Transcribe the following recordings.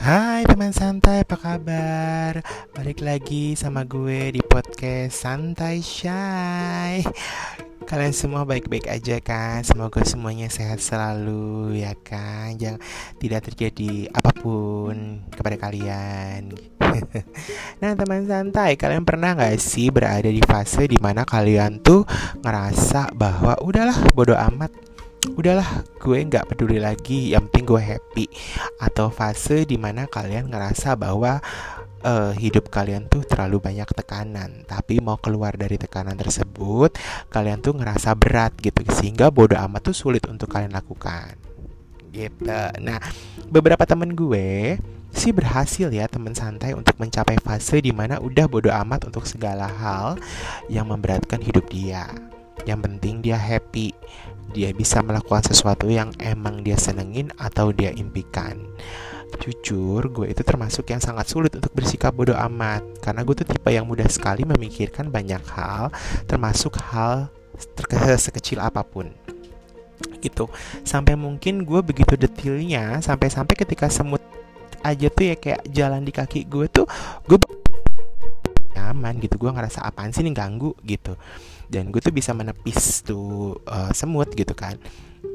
Hai teman santai, apa kabar? Balik lagi sama gue di podcast Santai Shy Kalian semua baik-baik aja kan? Semoga semuanya sehat selalu ya kan Jangan tidak terjadi apa pun kepada kalian Nah teman santai, kalian pernah gak sih berada di fase di mana kalian tuh ngerasa bahwa udahlah bodo amat udahlah gue nggak peduli lagi. Yang penting gue happy. Atau fase di mana kalian ngerasa bahwa uh, hidup kalian tuh terlalu banyak tekanan. Tapi mau keluar dari tekanan tersebut kalian tuh ngerasa berat gitu. Sehingga bodoh amat tuh sulit untuk kalian lakukan. Gitu. Nah beberapa temen gue sih berhasil ya temen santai untuk mencapai fase di mana udah bodoh amat untuk segala hal yang memberatkan hidup dia. Yang penting dia happy dia bisa melakukan sesuatu yang emang dia senengin atau dia impikan. Jujur gue itu termasuk yang sangat sulit untuk bersikap bodoh amat. Karena gue tuh tipe yang mudah sekali memikirkan banyak hal termasuk hal sekecil apa pun. Gitu. Sampai mungkin gue begitu detailnya sampai-sampai ketika semut aja tuh ya kayak jalan di kaki gue tuh gue nyaman gitu. Gue ngerasa apaan sih nih ganggu? gitu. Dan gue tuh bisa menepis tuh uh, semut gitu kan.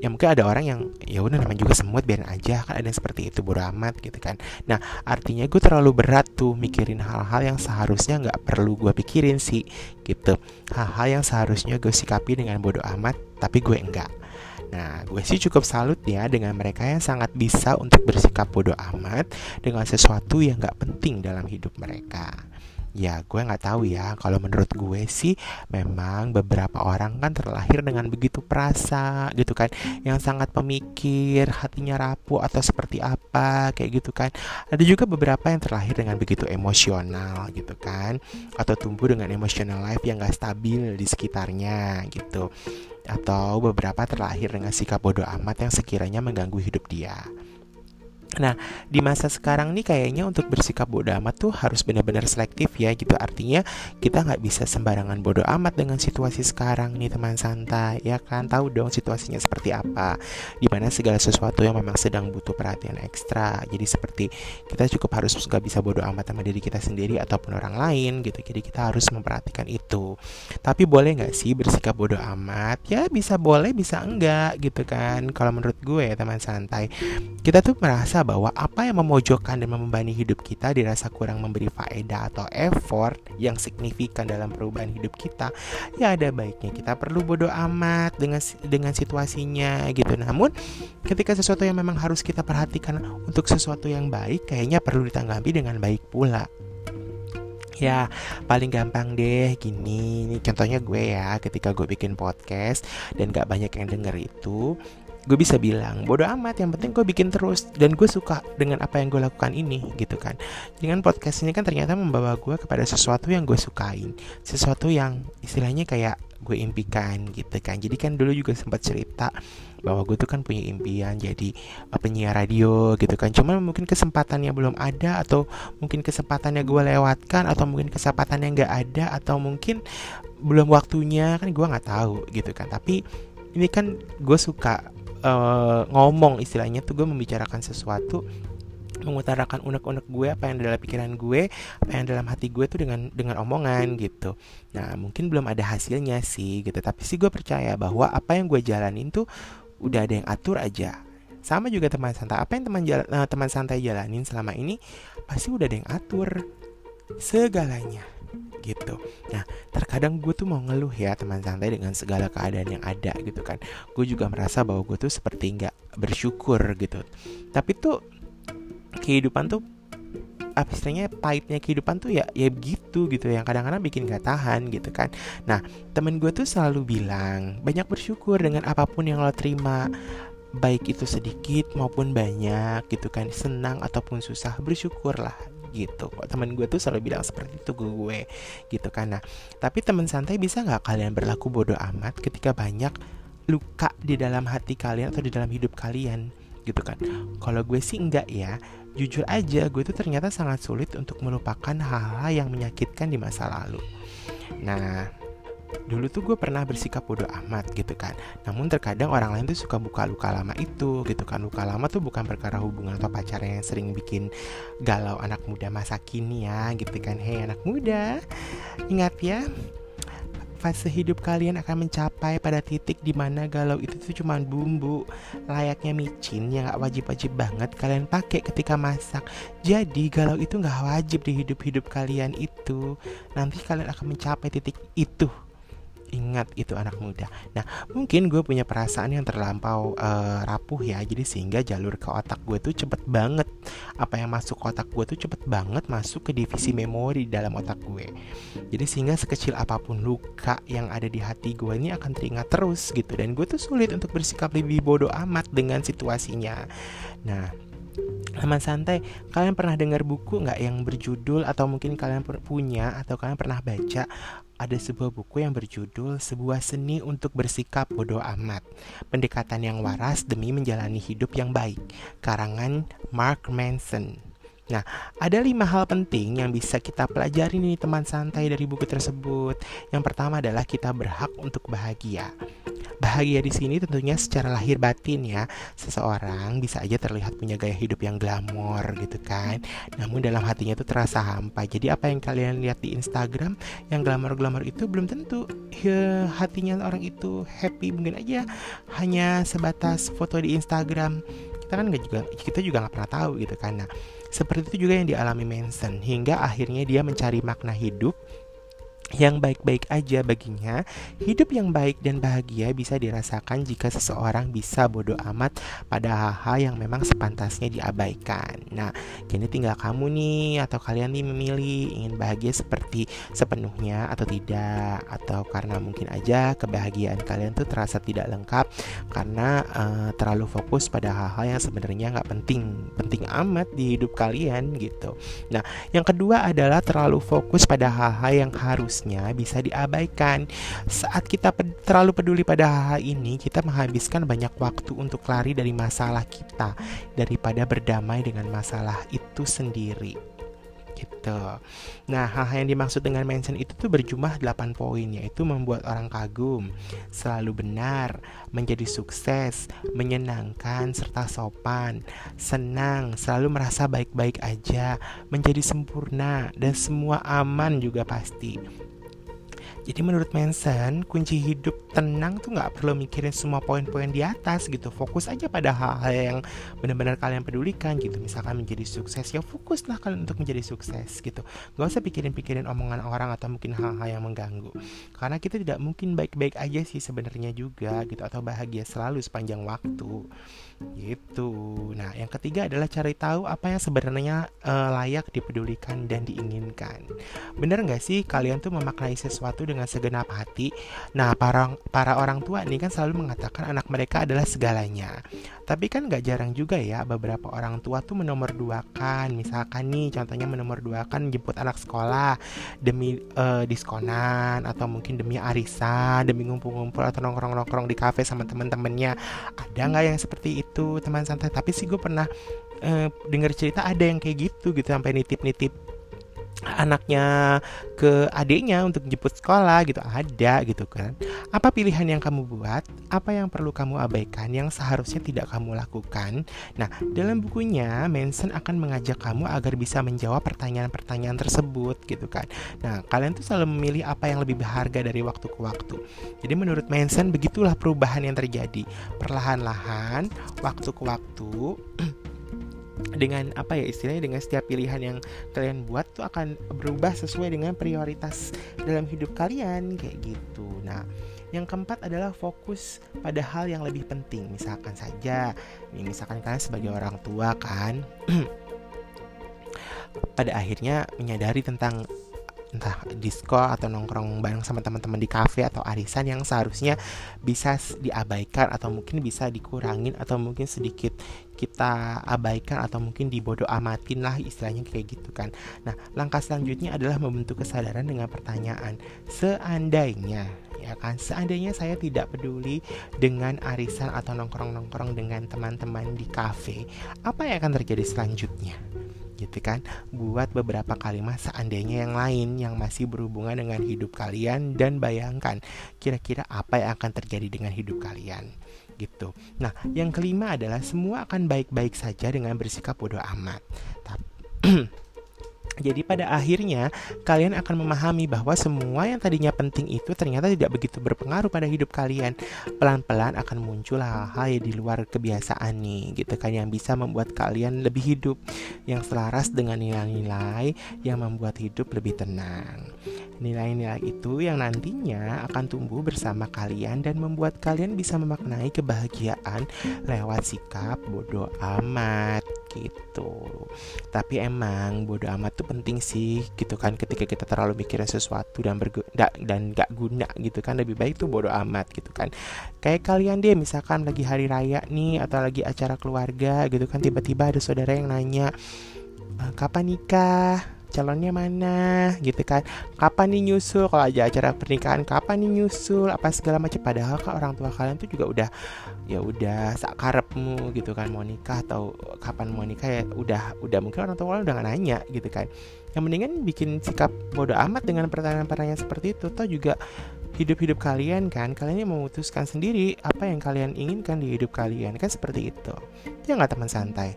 Ya mungkin ada orang yang ya udah namanya juga semut biarin aja. Kan ada yang seperti itu bodo amat gitu kan. Nah artinya gue terlalu berat tuh mikirin hal-hal yang seharusnya nggak perlu gue pikirin sih gitu. Hal-hal yang seharusnya gue sikapi dengan bodo amat tapi gue enggak. Nah, gue sih cukup salut ya dengan mereka yang sangat bisa untuk bersikap bodoh amat dengan sesuatu yang gak penting dalam hidup mereka. Ya gue nggak tahu ya. Kalau menurut gue sih Memang beberapa orang kan terlahir dengan begitu perasa gitu kan. Yang sangat pemikir Hatinya rapuh atau seperti apa Kayak gitu kan. Ada juga beberapa yang terlahir dengan begitu emosional gitu kan. Atau tumbuh dengan emotional life yang gak stabil di sekitarnya gitu. Atau beberapa terlahir dengan sikap bodoh amat yang sekiranya mengganggu hidup dia Nah, di masa sekarang nih kayaknya untuk bersikap bodoh amat tuh harus benar-benar selektif ya gitu. Artinya kita nggak bisa sembarangan bodoh amat dengan situasi sekarang nih teman santai ya kan. Tahu dong situasinya seperti apa. Di mana segala sesuatu yang memang sedang butuh perhatian ekstra. Jadi seperti kita cukup harus nggak bisa bodoh amat sama diri kita sendiri ataupun orang lain gitu. Jadi kita harus memperhatikan itu. Tapi boleh nggak sih bersikap bodoh amat? Ya bisa boleh bisa enggak gitu kan. Kalau menurut gue ya teman santai, kita tuh merasa bahwa apa yang memojokkan dan membebani hidup kita dirasa kurang memberi faedah atau effort yang signifikan dalam perubahan hidup kita, ya ada baiknya kita perlu bodoh amat dengan dengan situasinya gitu. Namun ketika sesuatu yang memang harus kita perhatikan untuk sesuatu yang baik, kayaknya perlu ditanggapi dengan baik pula ya paling gampang deh gini ini contohnya gue ya ketika gue bikin podcast dan gak banyak yang denger itu gue bisa bilang bodoh amat yang penting gue bikin terus dan gue suka dengan apa yang gue lakukan ini gitu kan. Dengan podcast ini kan ternyata membawa gue kepada sesuatu yang gue sukain sesuatu yang istilahnya kayak gue impikan gitu kan. Jadi kan dulu juga sempat cerita bahwa gue tuh kan punya impian jadi uh, penyiar radio gitu kan. Cuma mungkin kesempatannya belum ada atau mungkin kesempatannya gue lewatkan atau mungkin kesempatannya nggak ada atau mungkin belum waktunya kan gue nggak tahu gitu kan. Tapi ini kan gue suka uh, ngomong istilahnya tuh gue membicarakan sesuatu mengutarakan unek-unek gue apa yang dalam pikiran gue apa yang dalam hati gue tuh dengan dengan omongan gitu. Nah mungkin belum ada hasilnya sih gitu tapi sih gue percaya bahwa apa yang gue jalanin tuh udah ada yang atur aja. Sama juga teman santai apa yang teman jala, uh, teman santai jalanin selama ini pasti udah ada yang atur segalanya gitu. Nah, terkadang gue tuh mau ngeluh ya teman santai dengan segala keadaan yang ada gitu kan. Gue juga merasa bahwa gue tuh seperti nggak bersyukur gitu. Tapi tuh kehidupan tuh apa istilahnya pahitnya kehidupan tuh ya ya begitu gitu yang kadang-kadang bikin gak tahan gitu kan nah temen gue tuh selalu bilang banyak bersyukur dengan apa pun yang lo terima baik itu sedikit maupun banyak gitu kan senang ataupun susah bersyukurlah gitu. Teman gue tuh selalu bilang seperti itu ke gue gitu kan. Nah tapi teman santai bisa nggak kalian berlaku bodoh amat ketika banyak luka di dalam hati kalian atau di dalam hidup kalian gitu kan? Kalau gue sih enggak ya. Jujur aja gue tuh ternyata sangat sulit untuk melupakan hal-hal yang menyakitkan di masa lalu. Nah dulu tuh gue pernah bersikap bodoh amat gitu kan namun terkadang orang lain tuh suka buka luka lama itu gitu kan luka lama tuh bukan perkara hubungan atau pacaran yang sering bikin galau anak muda masa kini ya gitu kan hei anak muda ingat ya fase hidup kalian akan mencapai pada titik di mana galau itu tuh cuma bumbu layaknya micin yang gak wajib-wajib banget kalian pakai ketika masak. Jadi galau itu gak wajib di hidup-hidup kalian itu. Nanti kalian akan mencapai titik itu ingat itu anak muda. Nah, mungkin gue punya perasaan yang terlampau uh, rapuh ya, jadi sehingga jalur ke otak gue tuh cepet banget. Apa yang masuk ke otak gue tuh cepet banget masuk ke divisi memori dalam otak gue. Jadi sehingga sekecil apa pun luka yang ada di hati gue ini akan teringat terus gitu. Dan gue tuh sulit untuk bersikap lebih bodoh amat dengan situasinya. Nah, Teman santai, kalian pernah dengar buku nggak yang berjudul atau mungkin kalian punya atau kalian pernah baca ada sebuah buku yang berjudul Sebuah Seni untuk Bersikap Bodoh Amat. Pendekatan yang waras demi menjalani hidup yang baik. Karangan Mark Manson. Nah, ada lima hal penting yang bisa kita pelajari nih teman santai dari buku tersebut. Yang pertama adalah kita berhak untuk bahagia. Bahagia di sini tentunya secara lahir batin ya. Seseorang bisa aja terlihat punya gaya hidup yang glamor gitu kan. Namun dalam hatinya itu terasa hampa. Jadi apa yang kalian lihat di Instagram yang glamor-glamor itu belum tentu ya, hatinya orang itu happy. Mungkin aja hanya sebatas foto di Instagram. Kita kan nggak juga kita juga nggak pernah tahu gitu kan. Nah, seperti itu juga yang dialami Manson hingga akhirnya dia mencari makna hidup yang baik-baik aja baginya, hidup yang baik dan bahagia bisa dirasakan jika seseorang bisa bodoh amat pada hal-hal yang memang sepantasnya diabaikan. Nah, kini tinggal kamu nih atau kalian nih memilih ingin bahagia seperti sepenuhnya atau tidak atau karena mungkin aja kebahagiaan kalian tuh terasa tidak lengkap karena uh, terlalu fokus pada hal-hal yang sebenarnya nggak penting penting amat di hidup kalian gitu. Nah, yang kedua adalah terlalu fokus pada hal-hal yang harus harusnya bisa diabaikan. Saat kita ped terlalu peduli pada hal-hal ini, kita menghabiskan banyak waktu untuk lari dari masalah kita daripada berdamai dengan masalah itu sendiri gitu. Nah, hal-hal yang dimaksud dengan mention itu tuh berjumlah 8 poin yaitu membuat orang kagum, selalu benar, menjadi sukses, menyenangkan serta sopan, senang, selalu merasa baik-baik aja, menjadi sempurna dan semua aman juga pasti. Jadi menurut Manson, kunci hidup tenang tuh nggak perlu mikirin semua poin-poin di atas gitu. Fokus aja pada hal-hal yang benar-benar kalian pedulikan gitu. Misalkan menjadi sukses, ya fokuslah kalian untuk menjadi sukses gitu. Gak usah pikirin-pikirin omongan orang atau mungkin hal-hal yang mengganggu. Karena kita tidak mungkin baik-baik aja sih sebenarnya juga gitu atau bahagia selalu sepanjang waktu gitu. Nah, yang ketiga adalah cari tahu apa yang sebenarnya uh, layak dipedulikan dan diinginkan. Bener nggak sih kalian tuh memaknai sesuatu dengan segenap hati. Nah, para para orang tua ini kan selalu mengatakan anak mereka adalah segalanya. Tapi kan gak jarang juga ya beberapa orang tua tuh menomor duakan. Misalkan nih contohnya menomor duakan jemput anak sekolah demi uh, diskonan atau mungkin demi arisan, demi ngumpul-ngumpul atau nongkrong-nongkrong di kafe sama temen-temennya. Ada nggak yang seperti itu teman santai? Tapi sih gue pernah uh, dengar cerita ada yang kayak gitu gitu sampai nitip-nitip anaknya ke adiknya untuk jemput sekolah gitu. Ada gitu kan. Apa pilihan yang kamu buat? Apa yang perlu kamu abaikan yang seharusnya tidak kamu lakukan? Nah dalam bukunya Manson akan mengajak kamu agar bisa menjawab pertanyaan-pertanyaan tersebut gitu kan. Nah kalian tuh selalu memilih apa yang lebih berharga dari waktu ke waktu. Jadi menurut Manson begitulah perubahan yang terjadi. Perlahan-lahan waktu ke waktu dengan apa ya istilahnya dengan setiap pilihan yang kalian buat tuh akan berubah sesuai dengan prioritas dalam hidup kalian kayak gitu. Nah, yang keempat adalah fokus pada hal yang lebih penting. Misalkan saja, nih misalkan kalian sebagai orang tua kan pada akhirnya menyadari tentang entah disco atau nongkrong bareng sama teman-teman di kafe atau arisan yang seharusnya bisa diabaikan atau mungkin bisa dikurangin atau mungkin sedikit kita abaikan atau mungkin dibodoh amatin lah istilahnya kayak gitu kan. Nah, langkah selanjutnya adalah membentuk kesadaran dengan pertanyaan seandainya ya kan? Seandainya saya tidak peduli dengan arisan atau nongkrong-nongkrong dengan teman-teman di kafe apa yang akan terjadi selanjutnya? Gitu kan? Buat beberapa kalimat seandainya yang lain yang masih berhubungan dengan hidup kalian dan bayangkan kira-kira apa yang akan terjadi dengan hidup kalian gitu. Nah, yang kelima adalah semua akan baik-baik saja dengan bersikap bodoh amat. Jadi pada akhirnya kalian akan memahami bahwa semua yang tadinya penting itu ternyata tidak begitu berpengaruh pada hidup kalian. Pelan-pelan akan muncul hal-hal yang di luar kebiasaan nih, gitu kan yang bisa membuat kalian lebih hidup, yang selaras dengan nilai-nilai yang membuat hidup lebih tenang. Nilai-nilai itu yang nantinya akan tumbuh bersama kalian dan membuat kalian bisa memaknai kebahagiaan lewat sikap bodoh amat gitu. Tapi emang bodoh amat tuh penting sih gitu kan ketika kita terlalu mikirin sesuatu dan bergu dan gak guna gitu kan lebih baik tuh bodoh amat gitu kan. Kayak kalian deh misalkan lagi hari raya nih atau lagi acara keluarga gitu kan tiba-tiba ada saudara yang nanya eh, kapan nikah calonnya mana gitu kan. Kapan nih nyusul? Kalau aja acara pernikahan kapan nih nyusul? Apa segala macam. Padahal kan orang tua kalian tuh juga udah ya udah sakarepmu gitu kan mau nikah atau kapan mau nikah ya udah udah mungkin orang tua kalian udah gak nanya gitu kan. Yang mendingan bikin sikap bodoh amat dengan pertanyaan-pertanyaan seperti itu. Atau juga hidup-hidup kalian kan kalian yang memutuskan sendiri apa yang kalian inginkan di hidup kalian kan seperti itu. Ya nggak teman santai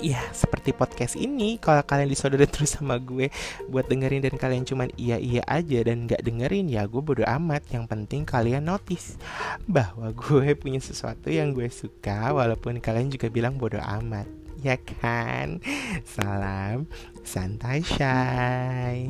ya seperti podcast ini kalau kalian disodorin terus sama gue buat dengerin dan kalian cuman iya iya aja dan nggak dengerin ya gue bodo amat. Yang penting kalian notice bahwa gue punya sesuatu yang gue suka walaupun kalian juga bilang bodo amat. Ya kan? Salam santai shy